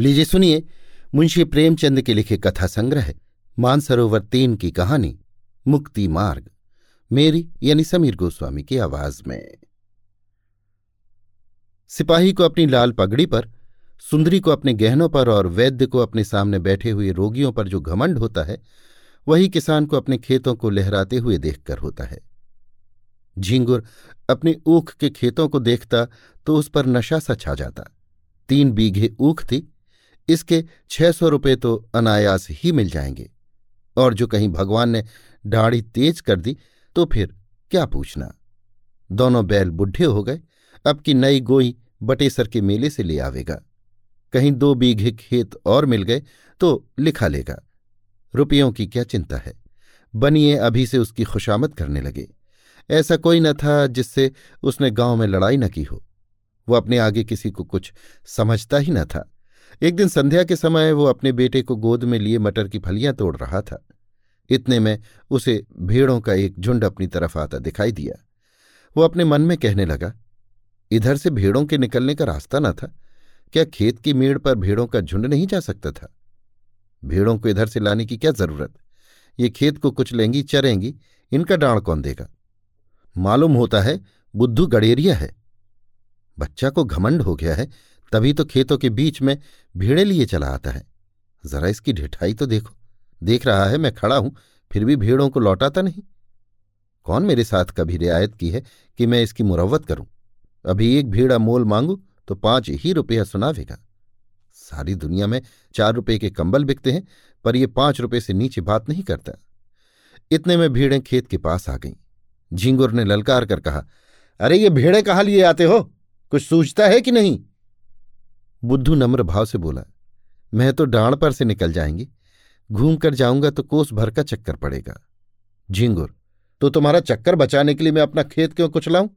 लीजिए सुनिए मुंशी प्रेमचंद के लिखे कथा संग्रह, मानसरोवर तीन की कहानी, मुक्ति मार्ग, मेरी यानी समीर गोस्वामी की आवाज़ में। सिपाही को अपनी लाल पगड़ी पर, सुंदरी को अपने गहनों पर और वैद्य को अपने सामने बैठे हुए रोगियों पर जो घमंड होता है, वही किसान को अपने खेतों को लहराते हुए देखकर होता है। झींगुर अपने ऊख के खेतों को देखता तो उस पर नशा सा छा जाता। तीन बीघे ऊख थी इसके छह सौ रुपये तो अनायास ही मिल जाएँगे। और जो कहीं भगवान ने दाढ़ी तेज कर दी तो फिर क्या पूछना? दोनों बैल बुढ़े हो गए, अब की नई गोई बटेसर के मेले से ले आवेगा। कहीं दो बीघे खेत और मिल गए तो लिखा लेगा। रुपयों की क्या चिंता है? बनिए अभी से उसकी खुशामद करने लगे। ऐसा कोई न था जिससे उसने गाँव में लड़ाई न की हो। वो अपने आगे किसी को कुछ समझता ही न था। एक दिन संध्या के समय वो अपने बेटे को गोद में लिए मटर की फलियाँ तोड़ रहा था। इतने में उसे भेड़ों का एक झुंड अपनी तरफ़ आता दिखाई दिया। वो अपने मन में कहने लगा, इधर से भेड़ों के निकलने का रास्ता न था। क्या खेत की मेड़ पर भेड़ों का झुंड नहीं जा सकता था? भेड़ों को इधर से लाने की क्या ज़रूरत? ये खेत को कुछ लेंगी, चरेंगी, इनका डांड कौन देगा? मालूम होता है बुद्धू गड़ेरिया है। बच्चा को घमंड हो गया है तभी तो खेतों के बीच में भीड़े लिए चला आता है। जरा इसकी ढिठाई तो देखो। देख रहा है मैं खड़ा हूँ, फिर भी भीड़ों को लौटाता नहीं। कौन मेरे साथ कभी रियायत की है कि मैं इसकी मुरवत करूँ? अभी एक भीड़ा मोल मांगू तो पाँच ही रुपया सुनावेगा। सारी दुनिया में चार रुपये के कंबल बिकते हैं, पर यह पाँच रुपये से नीचे बात नहीं करता। इतने में भीड़ें खेत के पास आ गईं। झिंगुर ने ललकार कर कहा, अरे ये भेड़े कहाँ लिए आते हो? कुछ सूझता है कि नहीं? बुद्धू नम्र भाव से बोला, मैं तो डांड पर से निकल जाएँगी। घूम कर जाऊँगा तो कोस भर का चक्कर पड़ेगा। झिंगुर तो तुम्हारा चक्कर बचाने के लिए मैं अपना खेत क्यों कुछ लाऊं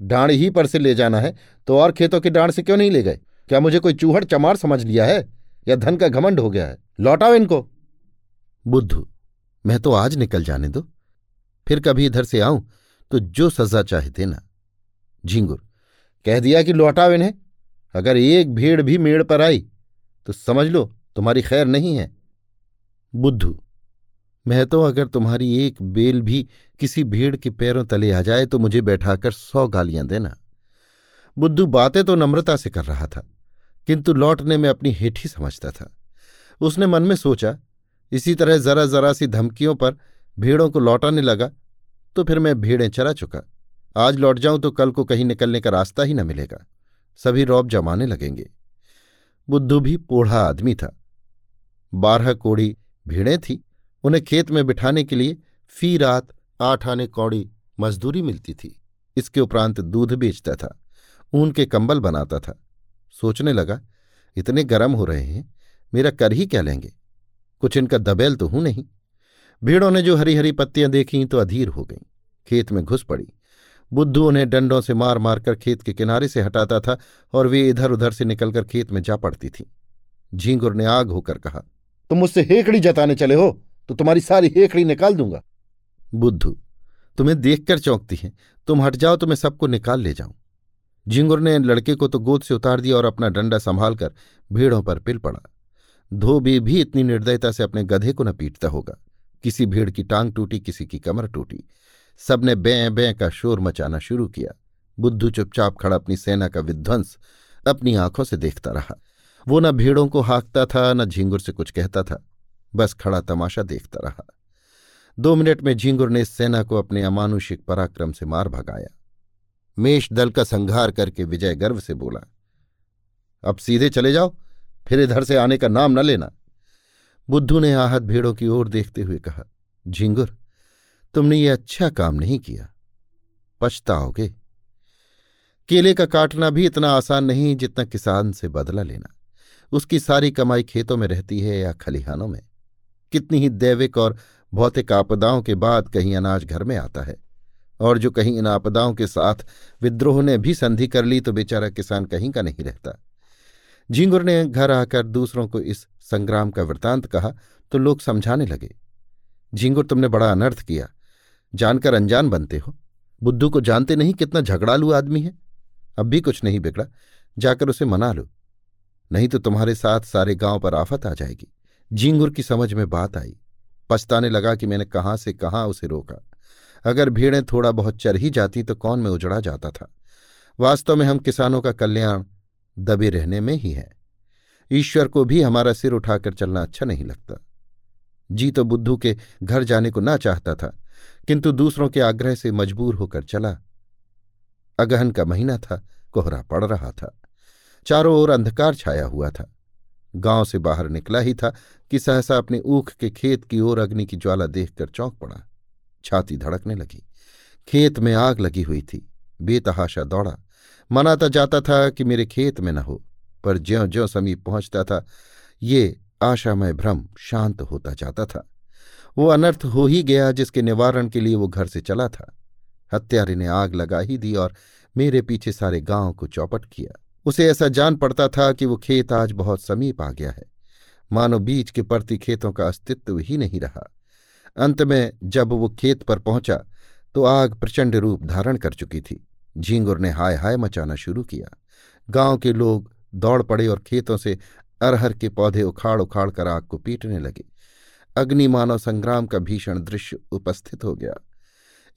डांड ही पर से ले जाना है तो और खेतों के डांड से क्यों नहीं ले गए? क्या मुझे कोई चूहड़ चमार समझ लिया है? या धन का घमंड हो गया है? लौटाओ इनको! बुद्धू, मैं तो आज निकल जाने दो। फिर कभी इधर से आऊँ तो जो सजा चाहे देना। झिंगुर, कह दिया कि लौटाओ इन्हें। अगर एक भीड़ भी मेड़ पर आई तो समझ लो तुम्हारी खैर नहीं है। बुद्धू, मैं तो अगर तुम्हारी एक बेल भी किसी भीड़ के पैरों तले आ जाए तो मुझे बैठाकर सौ गालियाँ देना। बुद्धू बातें तो नम्रता से कर रहा था, किंतु लौटने में अपनी हेठी समझता था। उसने मन में सोचा, इसी तरह जरा जरा सी धमकियों पर भीड़ों को लौटाने लगा तो फिर मैं भीड़ें चरा चुका। आज लौट जाऊँ तो कल को कहीं निकलने का रास्ता ही न मिलेगा। सभी रौब जमाने लगेंगे। बुद्धू भी पोढ़ा आदमी था। बारह कोड़ी भीड़ें थी। उन्हें खेत में बिठाने के लिए फ़ी रात आठ आने कौड़ी मजदूरी मिलती थी। इसके उपरांत दूध बेचता था। ऊन के कंबल बनाता था। सोचने लगा, इतने गर्म हो रहे हैं, मेरा कर ही क्या लेंगे? कुछ इनका दबेल तो हूँ नहीं। भीड़ों ने जो हरी हरी पत्तियाँ देखी तो अधीर हो गईं। खेत में घुस पड़ी। बुद्धू उन्हें डंडों से मार मार कर खेत के किनारे से हटाता था और वे इधर उधर से निकलकर खेत में जा पड़ती थीं। झींगुर ने आग होकर कहा तुम मुझसे हेकड़ी जताने चले हो तो तुम्हारी सारी हेकड़ी निकाल दूँगा। बुद्धू तुम्हें देखकर चौंकती हैं। तुम हट जाओ तो मैं सबको निकाल ले जाऊँ। झिंगुर ने लड़के को तो गोद से उतार दिया और अपना डंडा संभालकर भीड़ों पर पिल पड़ा। धोबी भी इतनी निर्दयता से अपने गधे को न पीटता होगा। किसी भीड़ की टांग टूटी किसी की कमर टूटी। सबने बें बें का शोर मचाना शुरू किया। बुद्धू चुपचाप खड़ा अपनी सेना का विध्वंस अपनी आँखों से देखता रहा। वो न भीड़ों को हाँकता था, न झिंगुर से कुछ कहता था, बस खड़ा तमाशा देखता रहा। दो मिनट में झिंगुर ने इस सेना को अपने अमानुषिक पराक्रम से मार भगाया। मेष दल का संघार करके विजय गर्व से बोला, अब सीधे चले जाओ, फिर इधर से आने का नाम न लेना। बुद्धू ने आहत भीड़ों की ओर देखते हुए कहा, झिंगुर तुमने ये अच्छा काम नहीं किया। पछताओगे। केले का काटना भी इतना आसान नहीं जितना किसान से बदला लेना। उसकी सारी कमाई खेतों में रहती है या खलिहानों में। कितनी ही दैविक और भौतिक आपदाओं के बाद कहीं अनाज घर में आता है। और जो कहीं इन आपदाओं के साथ विद्रोह ने भी संधि कर ली तो बेचारा किसान कहीं का नहीं रहता। झिंगुर ने घर आकर दूसरों को इस संग्राम का वृतांत कहा तो लोग समझाने लगे। झिंगुर, तुमने बड़ा अनर्थ किया। जानकर अनजान बनते हो। बुद्धू को जानते नहीं कितना झगड़ालू आदमी है। अब भी कुछ नहीं बिगड़ा, जाकर उसे मना लो। नहीं तो तुम्हारे साथ सारे गाँव पर आफत आ जाएगी। झींगुर की समझ में बात आई। पछताने लगा कि मैंने कहाँ से कहाँ उसे रोका। अगर भीड़ें थोड़ा बहुत चर ही जाती तो कौन में उजड़ा जाता था। वास्तव में हम किसानों का कल्याण दबे रहने में ही है। ईश्वर को भी हमारा सिर उठाकर चलना अच्छा नहीं लगता। जी तो बुद्धू के घर जाने को ना चाहता था। किंतु दूसरों के आग्रह से मजबूर होकर चला। अगहन का महीना था, कोहरा पड़ रहा था। चारों ओर अंधकार छाया हुआ था। गाँव से बाहर निकला ही था कि सहसा अपने ऊख के खेत की ओर अग्नि की ज्वाला देखकर चौंक पड़ा। छाती धड़कने लगी। खेत में आग लगी हुई थी। बेतहाशा दौड़ा। मनाता जाता था कि मेरे खेत में न हो, पर ज्यो ज्यो समीप पहुँचता था, ये आशामय भ्रम शांत होता जाता था। वो अनर्थ हो ही गया जिसके निवारण के लिए वो घर से चला था। हत्यारे ने आग लगा ही दी और मेरे पीछे सारे गाँव को चौपट किया। उसे ऐसा जान पड़ता था कि वो खेत आज बहुत समीप आ गया है। मानो बीच के परती खेतों का अस्तित्व ही नहीं रहा। अंत में जब वो खेत पर पहुँचा तो आग प्रचंड रूप धारण कर चुकी थी। झींगुर ने हाय हाय मचाना शुरू किया। गाँव के लोग दौड़ पड़े और खेतों से अरहर के पौधे उखाड़ उखाड़ कर आग को पीटने लगे। अग्नि मानव संग्राम का भीषण दृश्य उपस्थित हो गया।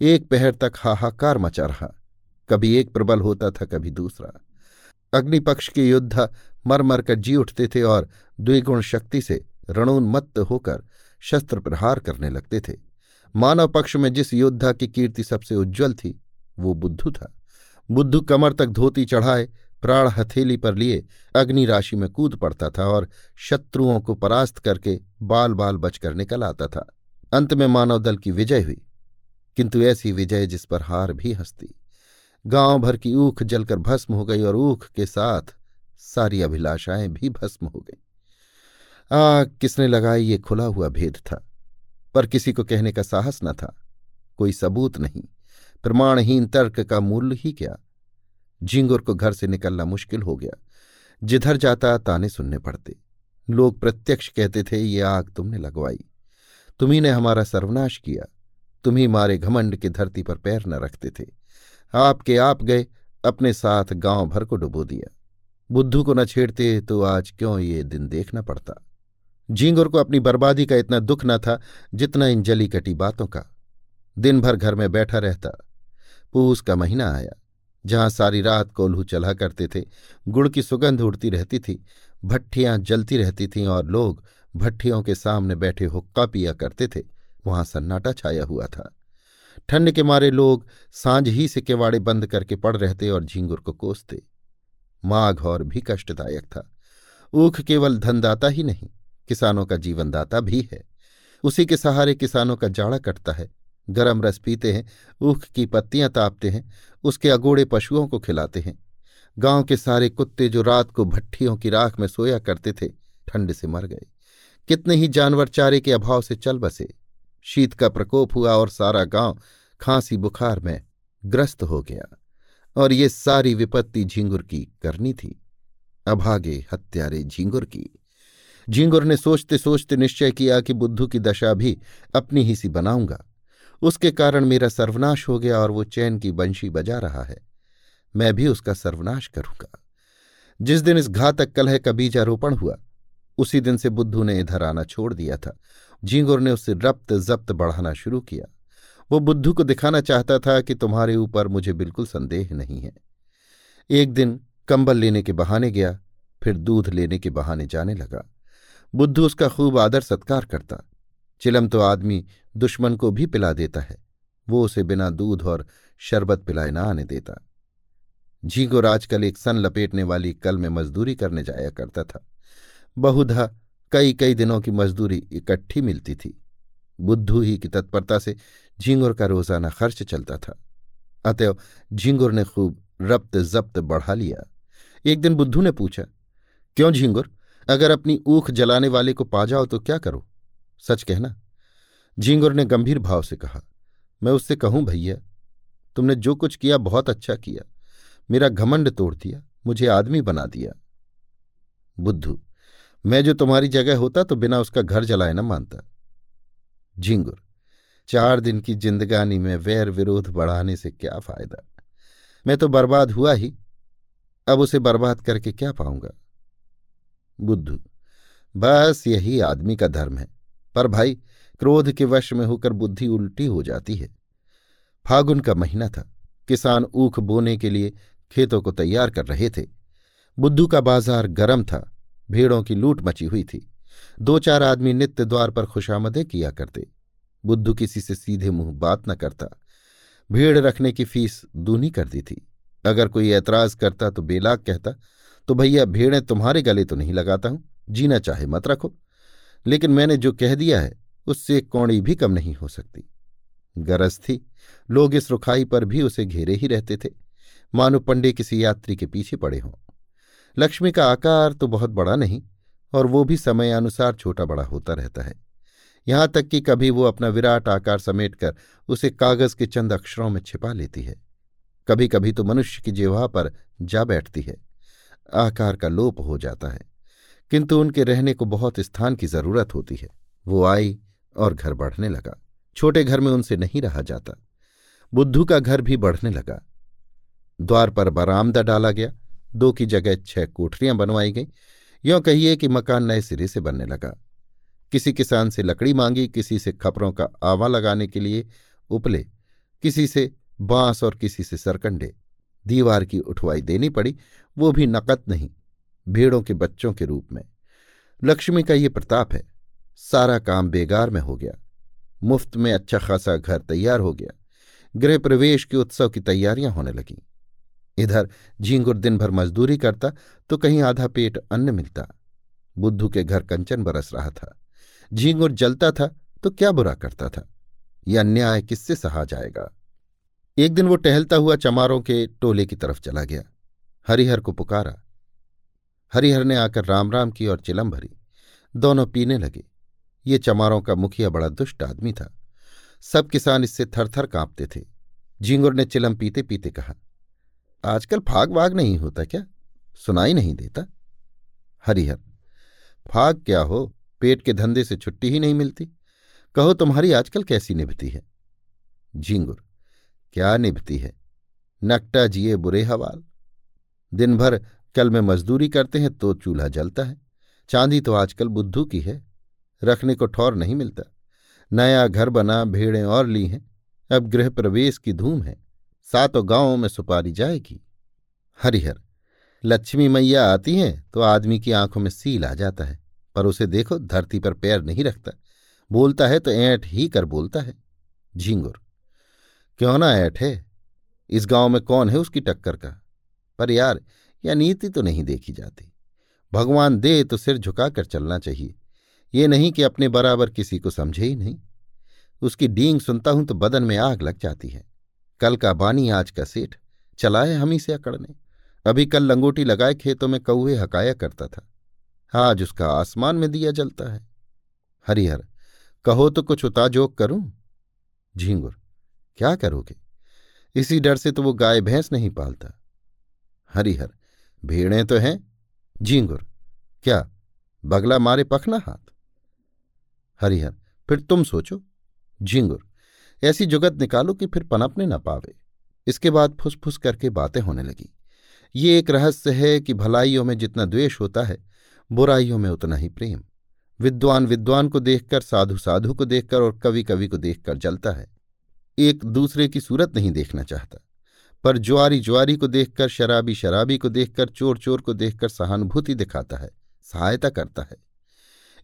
एक पहर तक हाहाकार मचा रहा, कभी एक प्रबल होता था, कभी दूसरा। अग्निपक्ष के योद्धा मर मर कर जी उठते थे और द्विगुण शक्ति से रणोन्मत्त होकर शस्त्र प्रहार करने लगते थे। मानव पक्ष में जिस योद्धा की कीर्ति सबसे उज्ज्वल थी, वो बुद्धू था। बुद्धू कमर तक धोती चढ़ाए प्राण हथेली पर लिए अग्नि राशि में कूद पड़ता था और शत्रुओं को परास्त करके बाल बाल बचकर निकल आता था। अंत में मानव दल की विजय हुई, किंतु ऐसी विजय जिस पर हार भी हंसती। गाँव भर की ऊख जलकर भस्म हो गई और ऊख के साथ सारी अभिलाषाएँ भी भस्म हो गई। आग किसने लगाई ये खुला हुआ भेद था, पर किसी को कहने का साहस न था। कोई सबूत नहीं, प्रमाणहीन तर्क का मूल्य ही क्या? झिंगुर को घर से निकलना मुश्किल हो गया। जिधर जाता, ताने सुनने पड़ते। लोग प्रत्यक्ष कहते थे, ये आग तुमने लगवाई। तुम्ही ने हमारा सर्वनाश किया। तुम्ही मारे घमंड की धरती पर पैर न रखते थे। आपके आप गए, अपने साथ गाँव भर को डुबो दिया। बुद्धू को न छेड़ते तो आज क्यों ये दिन देखना पड़ता? झींगुर को अपनी बर्बादी का इतना दुख न था, जितना इन जली कटी बातों का। दिन भर घर में बैठा रहता। पूस का महीना आया। जहाँ सारी रात कोल्हू चला करते थे, गुड़ की सुगंध उड़ती रहती थी, भट्ठियाँ जलती रहती थीं और लोग भट्ठियों के सामने बैठे हुक्का पिया करते थे, वहाँ सन्नाटा छाया हुआ था। ठंड के मारे लोग साँझ ही से केवाड़े बंद करके पड़ रहते और झींगुर को कोसते। माघ और भी कष्टदायक था। ऊख केवल धनदाता ही नहीं, किसानों का जीवनदाता भी है। उसी के सहारे किसानों का जाड़ा कटता है। गरम रस पीते हैं, ऊख की पत्तियाँ तापते हैं, उसके अगोड़े पशुओं को खिलाते हैं। गाँव के सारे कुत्ते जो रात को भट्ठियों की राख में सोया करते थे, ठंड से मर गए। कितने ही जानवर चारे के अभाव से चल बसे। शीत का प्रकोप हुआ और सारा गाँव खांसी बुखार में ग्रस्त हो गया। और ये सारी विपत्ति झींगुर की करनी थी। अभागे हत्यारे झींगुर की। झींगुर ने सोचते सोचते निश्चय किया कि बुद्धू की दशा भी अपनी ही सी बनाऊँगा। उसके कारण मेरा सर्वनाश हो गया और वो चैन की बंशी बजा रहा है। मैं भी उसका सर्वनाश करूँगा। जिस दिन इस घातक कलह का बीजारोपण हुआ, उसी दिन से बुद्धू ने इधर आना छोड़ दिया था। झींगुर ने उससे रप्त जब्त बढ़ाना शुरू किया। वो बुद्धू को दिखाना चाहता था कि तुम्हारे ऊपर मुझे बिल्कुल संदेह नहीं है। एक दिन कंबल लेने के बहाने गया, फिर दूध लेने के बहाने जाने लगा। बुद्धू उसका खूब आदर सत्कार करता। चिलम तो आदमी दुश्मन को भी पिला देता है। वो उसे बिना दूध और शरबत पिलाए ना आने देता। झीगोर आजकल एक सन लपेटने वाली कल में मजदूरी करने जाया करता था। बहुधा कई कई दिनों की मजदूरी इकट्ठी मिलती थी। बुद्धू ही की तत्परता से झींगुर का रोज़ाना खर्च चलता था। अतएव झींगुर ने खूब रब्त जब्त बढ़ा लिया। एक दिन बुद्धू ने पूछा, क्यों झींगुर? अगर अपनी ऊख जलाने वाले को पा जाओ तो क्या करो? सच कहना। झींगुर ने गंभीर भाव से कहा, मैं उससे कहूँ, भैया, तुमने जो कुछ किया बहुत अच्छा किया। मेरा घमंड तोड़ दिया, मुझे आदमी बना दिया। बुद्धू, मैं जो तुम्हारी जगह होता तो बिना उसका घर जलाए न मानता। झींगुर चार दिन की जिंदगानी में वैर विरोध बढ़ाने से क्या फ़ायदा? मैं तो बर्बाद हुआ ही, अब उसे बर्बाद करके क्या पाऊँगा? बुद्धू, बस यही आदमी का धर्म है। पर भाई क्रोध के वश में होकर बुद्धि उल्टी हो जाती है। फागुन का महीना था। किसान ऊख बोने के लिए खेतों को तैयार कर रहे थे। बुद्धू का बाज़ार गर्म था। भेड़ों की लूट मची हुई थी। दो चार आदमी नित्य द्वार पर खुशामदे किया करते। बुद्धू किसी से सीधे मुँह बात न करता। भीड़ रखने की फ़ीस दूनी कर दी थी। अगर कोई ऐतराज करता तो बेलाग कहता तो भैया, भेड़ें तुम्हारे गले तो नहीं लगाता हूँ। जीना चाहे मत रखो। लेकिन मैंने जो कह दिया है उससे एक कौड़ी भी कम नहीं हो सकती। गरज थी, लोग इस रुखाई पर भी उसे घेरे ही रहते थे। मानो पंडे किसी यात्री के पीछे पड़े हों। लक्ष्मी का आकार तो बहुत बड़ा नहीं, और वो भी समयानुसार छोटा बड़ा होता रहता है। यहाँ तक कि कभी वो अपना विराट आकार समेटकर उसे कागज़ के चंद अक्षरों में छिपा लेती है। कभी कभी तो मनुष्य की जेवा पर जा बैठती है। आकार का लोप हो जाता है, किंतु उनके रहने को बहुत स्थान की ज़रूरत होती है। वो आई और घर बढ़ने लगा। छोटे घर में उनसे नहीं रहा जाता। बुद्धू का घर भी बढ़ने लगा। द्वार पर बरामदा डाला गया। दो की जगह छह कोठरियाँ बनवाई गईं। यों कहिए कि मकान नए सिरे से बनने लगा। किसी किसान से लकड़ी मांगी, किसी से खपरों का आवा लगाने के लिए उपले, किसी से बाँस और किसी से सरकंडे। दीवार की उठवाई देनी पड़ी, वो भी नकद नहीं, भेड़ों के बच्चों के रूप में। लक्ष्मी का ये प्रताप है। सारा काम बेगार में हो गया। मुफ़्त में अच्छा खासा घर तैयार हो गया। गृह प्रवेश के उत्सव की तैयारियाँ होने लगीं। इधर झींगुर दिन भर मजदूरी करता तो कहीं आधा पेट अन्न मिलता। बुद्धू के घर कंचन बरस रहा था। झींगुर जलता था तो क्या बुरा करता था? यह अन्याय किससे सहा जाएगा? एक दिन वो टहलता हुआ चमारों के टोले की तरफ़ चला गया। हरिहर को पुकारा। हरिहर ने आकर राम राम की और चिलम भरी। दोनों पीने लगे। ये चमारों का मुखिया बड़ा दुष्ट आदमी था। सब किसान इससे थरथर कांपते थे। झींगुर ने चिलम पीते पीते कहा, आजकल फाग वाग नहीं होता क्या? सुनाई नहीं देता? हरिहर, फाग क्या हो, पेट के धंधे से छुट्टी ही नहीं मिलती। कहो तुम्हारी आजकल कैसी निभती है? झींगुर क्या निभती है? नकटा जिए बुरे हवाल। दिन भर कल में मजदूरी करते हैं तो चूल्हा जलता है। चांदी तो आजकल बुद्धू की है। रखने को ठौर नहीं मिलता। नया घर बना, भेड़ें और ली हैं। अब गृह प्रवेश की धूम है। सातों गाँवों में सुपारी जाएगी। हरिहर, लक्ष्मी मैया आती हैं तो आदमी की आँखों में सील आ जाता है, पर उसे देखो धरती पर पैर नहीं रखता। बोलता है तो ऐंठ ही कर बोलता है। झींगुर, क्यों ना ऐठ है? इस गाँव में कौन है उसकी टक्कर का? पर यार, यह नीति तो नहीं देखी जाती। भगवान दे तो सिर झुकाकर चलना चाहिए। ये नहीं कि अपने बराबर किसी को समझे ही नहीं। उसकी डींग सुनता हूँ तो बदन में आग लग जाती है। कल का बानी, आज का सेठ। चलाए हम ही से अकड़ने। अभी कल लंगोटी लगाए खेतों में कौए हकाया करता था। आज उसका आसमान में दिया जलता है। हरिहर, कहो तो कुछ उताजोक करूँ? झींगुर, क्या करोगे? इसी डर से तो वो गाय भैंस नहीं पालता। हरिहर, भेड़ें तो हैं। झींगुर, क्या बगला मारे पखना हाथ? हरिहर, फिर तुम सोचो। झिंगुर, ऐसी जुगत निकालो कि फिर पनपने न पावे। इसके बाद फुसफुस करके बातें होने लगी। ये एक रहस्य है कि भलाइयों में जितना द्वेष होता है, बुराइयों में उतना ही प्रेम। विद्वान विद्वान को देखकर, साधु साधु को देखकर और कवि कवि को देखकर जलता है। एक दूसरे की सूरत नहीं देखना चाहता। पर ज्वारी ज्वारी को देखकर, शराबी शराबी को देखकर, चोर चोर को देखकर सहानुभूति दिखाता है, सहायता करता है।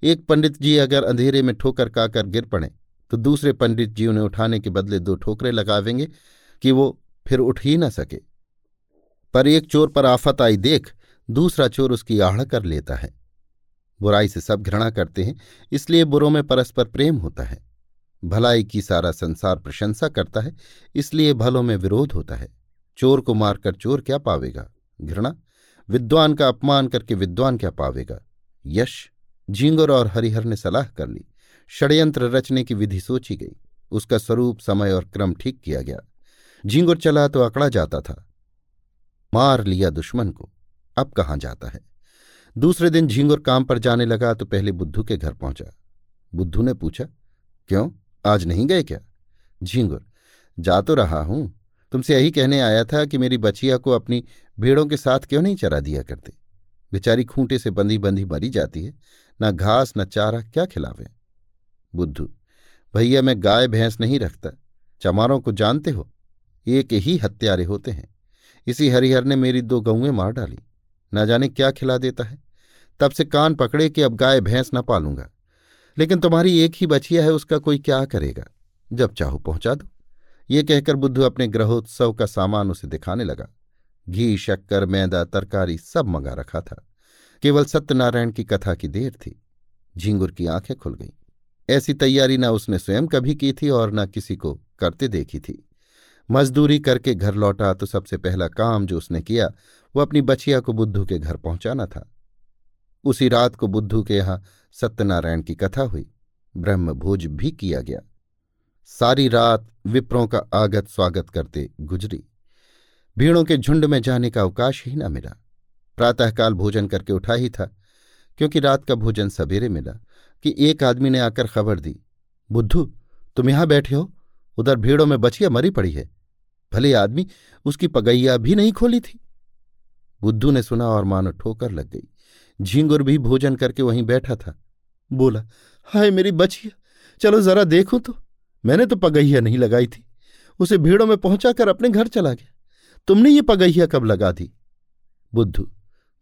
एक पंडित जी अगर अंधेरे में ठोकर काकर गिर पड़े तो दूसरे पंडित जी उन्हें उठाने के बदले दो ठोकरे लगावेंगे कि वो फिर उठ ही ना सके। पर एक चोर पर आफत आई देख, दूसरा चोर उसकी आड़ कर लेता है। बुराई से सब घृणा करते हैं, इसलिए बुरों में परस्पर प्रेम होता है। भलाई की सारा संसार प्रशंसा करता है, इसलिए भलों में विरोध होता है। चोर को मारकर चोर क्या पावेगा? घृणा? विद्वान का अपमान करके विद्वान क्या पावेगा? यश? झींगुर और हरिहर ने सलाह कर ली। षड्यंत्र रचने की विधि सोची गई। उसका स्वरूप, समय और क्रम ठीक किया गया। झींगुर चला तो अकड़ा जाता था। मार लिया दुश्मन को। अब कहाँ जाता है? दूसरे दिन झींगुर काम पर जाने लगा तो पहले बुद्धू के घर पहुँचा। बुद्धू ने पूछा, क्यों? आज नहीं गए क्या? झींगुर जा तो रहा हूँ। तुमसे यही कहने आया था कि मेरी बचिया को अपनी भेड़ों के साथ क्यों नहीं चरा दिया करते? बेचारी खूंटे से बंधी बंधी मरी जाती है। न घास, न चारा, क्या खिलावे? बुद्धू, भैया मैं गाय भैंस नहीं रखता, चमारों को जानते हो? एक ही हत्यारे होते हैं। इसी हरिहर ने मेरी दो गऊएँ मार डाली। न जाने क्या खिला देता है? तब से कान पकड़े कि अब गाय भैंस न पालूँगा। लेकिन तुम्हारी एक ही बछिया है, उसका कोई क्या करेगा? जब चाहो पहुँचा दो। ये कहकर बुद्धू अपने ग्रहोत्सव का सामान उसे दिखाने लगा। घी, शक्कर, मैदा, तरकारी सब मंगा रखा था। केवल सत्यनारायण की कथा की देर थी। झींगुर की आँखें खुल गईं। ऐसी तैयारी न उसने स्वयं कभी की थी और न किसी को करते देखी थी। मजदूरी करके घर लौटा तो सबसे पहला काम जो उसने किया वो अपनी बचिया को बुद्धू के घर पहुंचाना था। उसी रात को बुद्धू के यहाँ सत्यनारायण की कथा हुई। ब्रह्म भोज भी किया गया। सारी रात विप्रों का आगत स्वागत करते गुजरी। भीड़ों के झुंड में जाने का अवकाश ही न मिला। प्रातःकाल भोजन करके उठा ही था, क्योंकि रात का भोजन सवेरे मिला, कि एक आदमी ने आकर खबर दी, बुद्धू, तुम यहाँ बैठे हो? उधर भीड़ों में बचिया मरी पड़ी है। भले आदमी उसकी पगैया भी नहीं खोली थी? बुद्धू ने सुना और मानो ठोकर लग गई। झींगुर भी भोजन करके वहीं बैठा था। बोला, हाय मेरी बचिया चलो जरा देखो तो। मैंने तो पगैया नहीं लगाई थी। उसे भीड़ों में पहुंचाकर अपने घर चला गया। तुमने ये पगैया कब लगा दी? बुद्धू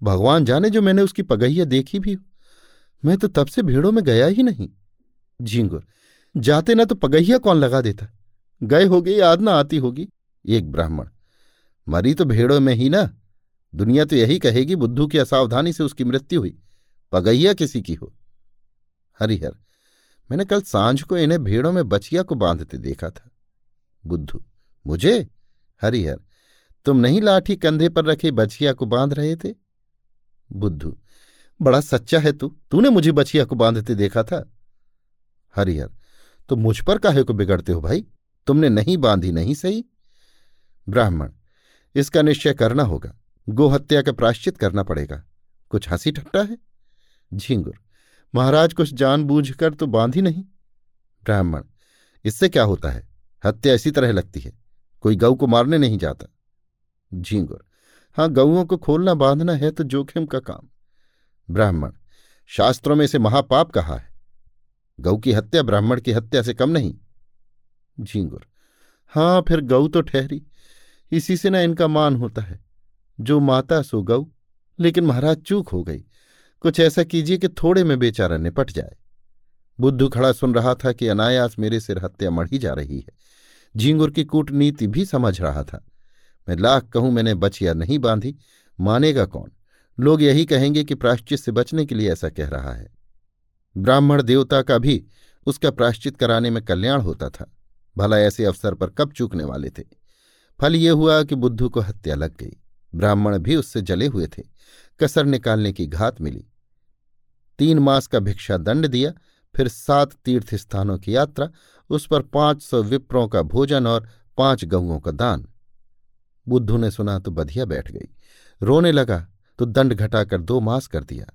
भगवान जाने जो मैंने उसकी पगहिया देखी भी हो। मैं तो तब से भीड़ों में गया ही नहीं। झींगुर, जाते ना तो पगैया कौन लगा देता? गए होगे याद ना आती होगी? एक ब्राह्मण, मरी तो भेड़ों में ही ना। दुनिया तो यही कहेगी, बुद्धू की असावधानी से उसकी मृत्यु हुई। पगहिया किसी की हो? हरिहर, मैंने कल साँझ को इन्हें भेड़ों में बचिया को बांधते देखा था। बुद्धू, मुझे? हरिहर, तुम नहीं लाठी कंधे पर रखे बचिया को बाँध रहे थे? बुद्धू, बड़ा सच्चा है तू। तूने मुझे बछिया को बांधते देखा था। हरिहर तो मुझ पर काहे को बिगड़ते हो भाई? तुमने नहीं बांधी, नहीं सही। ब्राह्मण, इसका निश्चय करना होगा। गोहत्या का प्राश्चित करना पड़ेगा। कुछ हँसी ठट्टा है? झींगुर, महाराज कुछ जानबूझकर तो बांधी नहीं। ब्राह्मण, इससे क्या होता है? हत्या इसी तरह लगती है। कोई गऊ को मारने नहीं जाता। झींगुर हाँ गऊओं को खोलना बांधना है तो जोखिम का काम। ब्राह्मण, शास्त्रों में इसे महापाप कहा है। गऊ की हत्या ब्राह्मण की हत्या से कम नहीं। झींगुर हाँ फिर गऊ तो ठहरी। इसी से ना इनका मान होता है। जो माता सो गऊ, लेकिन महाराज चूक हो गई। कुछ ऐसा कीजिए कि थोड़े में बेचारा निपट जाए। बुद्धू खड़ा सुन रहा था कि अनायास मेरे सिर हत्या मढ़ी जा रही है। झींगुर की कूटनीति भी समझ रहा था। मैं लाख कहूँ मैंने बचिया नहीं बांधी, मानेगा कौन? लोग यही कहेंगे कि प्राश्चित से बचने के लिए ऐसा कह रहा है। ब्राह्मण देवता का भी उसका प्राश्चित कराने में कल्याण होता था। भला ऐसे अवसर पर कब चूकने वाले थे? फल ये हुआ कि बुद्धू को हत्या लग गई। ब्राह्मण भी उससे जले हुए थे। कसर निकालने की घात मिली। तीन मास का भिक्षा दंड दिया, फिर सात तीर्थ स्थानों की यात्रा, उस पर पाँच सौ विप्रों का भोजन और पाँच गऊओं का दान। बुद्धू ने सुना तो बधिया बैठ गई। रोने लगा तो दंड घटाकर दो मास कर दिया।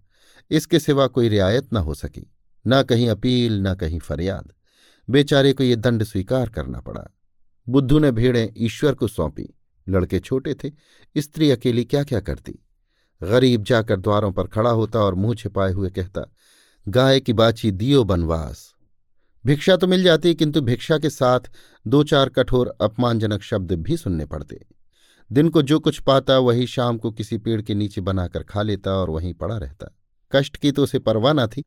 इसके सिवा कोई रियायत न हो सकी, न कहीं अपील, न कहीं फरियाद। बेचारे को ये दंड स्वीकार करना पड़ा। बुद्धू ने भेड़ें ईश्वर को सौंपी। लड़के छोटे थे, स्त्री अकेली क्या क्या करती? गरीब जाकर द्वारों पर खड़ा होता और मुँह छिपाए हुए कहता, गाय की बाची दियो बनवास। भिक्षा तो मिल जाती, किंतु भिक्षा के साथ दो चार कठोर अपमानजनक शब्द भी सुनने पड़ते। दिन को जो कुछ पाता, वही शाम को किसी पेड़ के नीचे बनाकर खा लेता और वहीं पड़ा रहता। कष्ट की तो उसे परवाह न थी।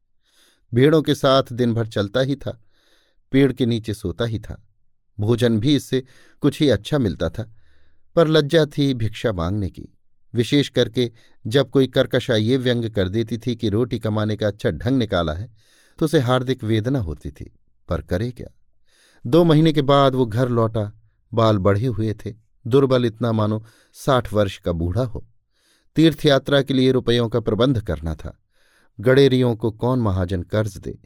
भेड़ों के साथ दिन भर चलता ही था, पेड़ के नीचे सोता ही था। भोजन भी इससे कुछ ही अच्छा मिलता था, पर लज्जा थी भिक्षा मांगने की। विशेष करके जब कोई कर्कशा ये व्यंग कर देती थी कि रोटी कमाने का अच्छा ढंग निकाला है तो उसे हार्दिक वेदना होती थी। पर करे क्या? दो महीने के बाद वो घर लौटा, बाल बढ़े हुए थे। दुर्बल इतना मानो साठ वर्ष का बूढ़ा हो। तीर्थयात्रा के लिए रुपयों का प्रबंध करना था। गड़ेरियों को कौन महाजन कर्ज दे?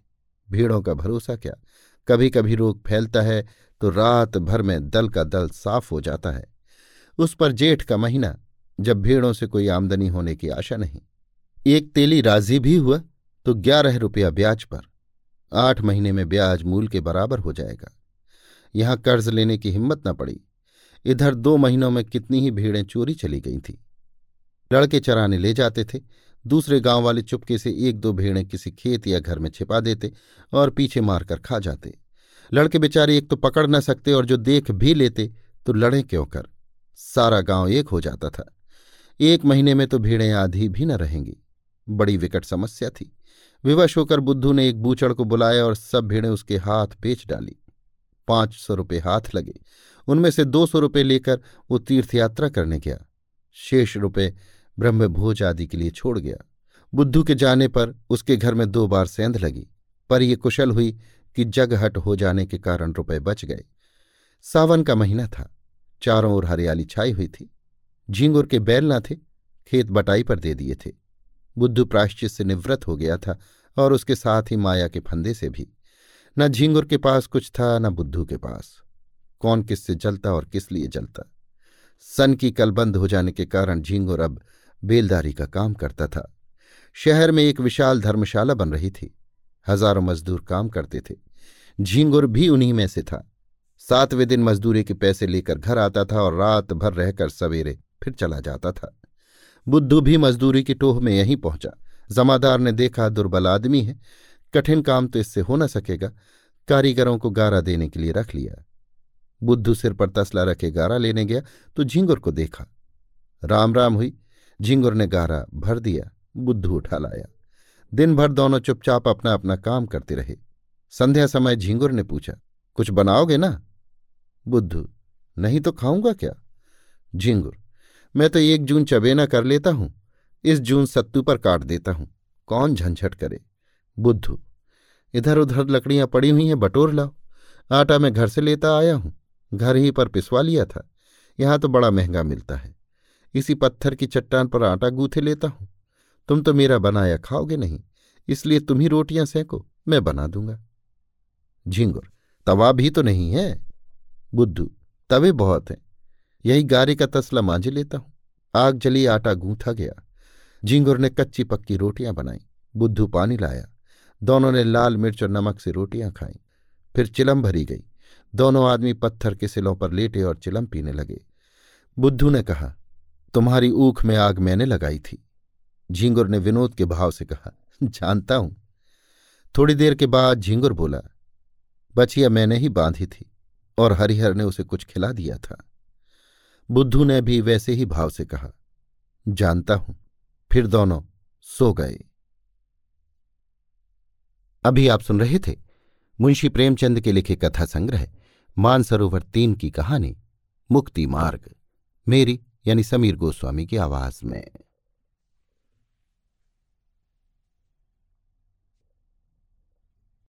भीड़ों का भरोसा क्या? कभी कभी रोग फैलता है तो रात भर में दल का दल साफ़ हो जाता है। उस पर जेठ का महीना, जब भीड़ों से कोई आमदनी होने की आशा नहीं। एक तेली राज़ी भी हुआ तो ग्यारह रुपया ब्याज पर। आठ महीने में ब्याज मूल के बराबर हो जाएगा। यहाँ कर्ज लेने की हिम्मत न पड़ी। इधर दो महीनों में कितनी ही भीड़ें चोरी चली गई थीं। लड़के चराने ले जाते थे, दूसरे गाँव वाले चुपके से एक दो भेड़ें किसी खेत या घर में छिपा देते और पीछे मारकर खा जाते। लड़के बेचारे एक तो पकड़ न सकते और जो देख भी लेते तो लड़े क्यों कर? सारा गाँव एक हो जाता था। एक महीने में तो भेड़ें आधी भी न रहेंगी। बड़ी विकट समस्या थी। विवश होकर बुद्धू ने एक बूचड़ को बुलाया और सब भेड़ें उसके हाथ बेच डाली। पाँच सौ रुपये हाथ लगे। उनमें से दो सौ रुपये लेकर वो तीर्थयात्रा करने गया। शेष रुपये ब्रह्मभोज आदि के लिए छोड़ गया। बुद्धू के जाने पर उसके घर में दो बार सेंध लगी, पर यह कुशल हुई कि जगहट हो जाने के कारण रुपए बच गए। सावन का महीना था। चारों ओर हरियाली छाई हुई थी। झींगुर के बैल न थे, खेत बटाई पर दे दिए थे। बुद्धू प्राश्चित से निवृत्त हो गया था और उसके साथ ही माया के फंदे से भी। न झींगुर के पास कुछ था, न बुद्धू के पास। कौन किससे जलता और किस लिए जलता? सन की कलबंद हो जाने के कारण झींगुर अब बेलदारी का काम करता था। शहर में एक विशाल धर्मशाला बन रही थी। हज़ारों मजदूर काम करते थे। झींगुर भी उन्हीं में से था। सातवें दिन मजदूरी के पैसे लेकर घर आता था और रात भर रहकर सवेरे फिर चला जाता था। बुद्धू भी मजदूरी की टोह में यहीं पहुँचा। जमादार ने देखा, दुर्बल आदमी है। कठिन काम तो इससे हो न सकेगा। कारीगरों को गारा देने के लिए रख लिया। बुद्धू सिर पर तसला रखे गारा लेने गया तो झिंगुर को देखा। राम राम हुई। झिंगुर ने गारा भर दिया। बुद्धू उठा लाया। दिन भर दोनों चुपचाप अपना अपना काम करते रहे। संध्या समय झिंगुर ने पूछा, कुछ बनाओगे ना? बुद्धू, नहीं तो खाऊँगा क्या? झिंगुर, मैं तो एक जून चबेना कर लेता हूँ। इस जून सत्तू पर काट देता हूँ। कौन झंझट करे? बुद्धू, इधर उधर लकड़ियाँ पड़ी हुई हैं, बटोर लाओ। आटा मैं घर से लेता आया हूँ। घर ही पर पिसवा लिया था। यहाँ तो बड़ा महँगा मिलता है। इसी पत्थर की चट्टान पर आटा गूथे लेता हूँ। तुम तो मेरा बनाया खाओगे नहीं, इसलिए तुम ही रोटियाँ सेंको, मैं बना दूँगा। झिंगुर तवा भी तो नहीं है। बुद्धू, तवे बहुत हैं। यही गारे का तसला मांझे लेता हूँ। आग जली, आटा गूंथा गया। झिंगुर ने कच्ची पक्की रोटियाँ बनाई। बुद्धू पानी लाया। दोनों ने लाल मिर्च और नमक से रोटियाँ खाई। फिर चिलम भरी गई। दोनों आदमी पत्थर के सिलों पर लेटे और चिलम पीने लगे। बुद्धू ने कहा, तुम्हारी ऊख में आग मैंने लगाई थी। झींगुर ने विनोद के भाव से कहा, जानता हूँ। थोड़ी देर के बाद झींगुर बोला बचिया मैंने ही बांधी थी और हरिहर ने उसे कुछ खिला दिया था। बुद्धू ने भी वैसे ही भाव से कहा, जानता हूँ। फिर दोनों सो गए। अभी आप सुन रहे थे मुंशी प्रेमचंद के लिखे कथा संग्रह, मानसरोवर तीन की कहानी, मुक्ति मार्ग, मेरी यानी समीर गोस्वामी की आवाज़ में।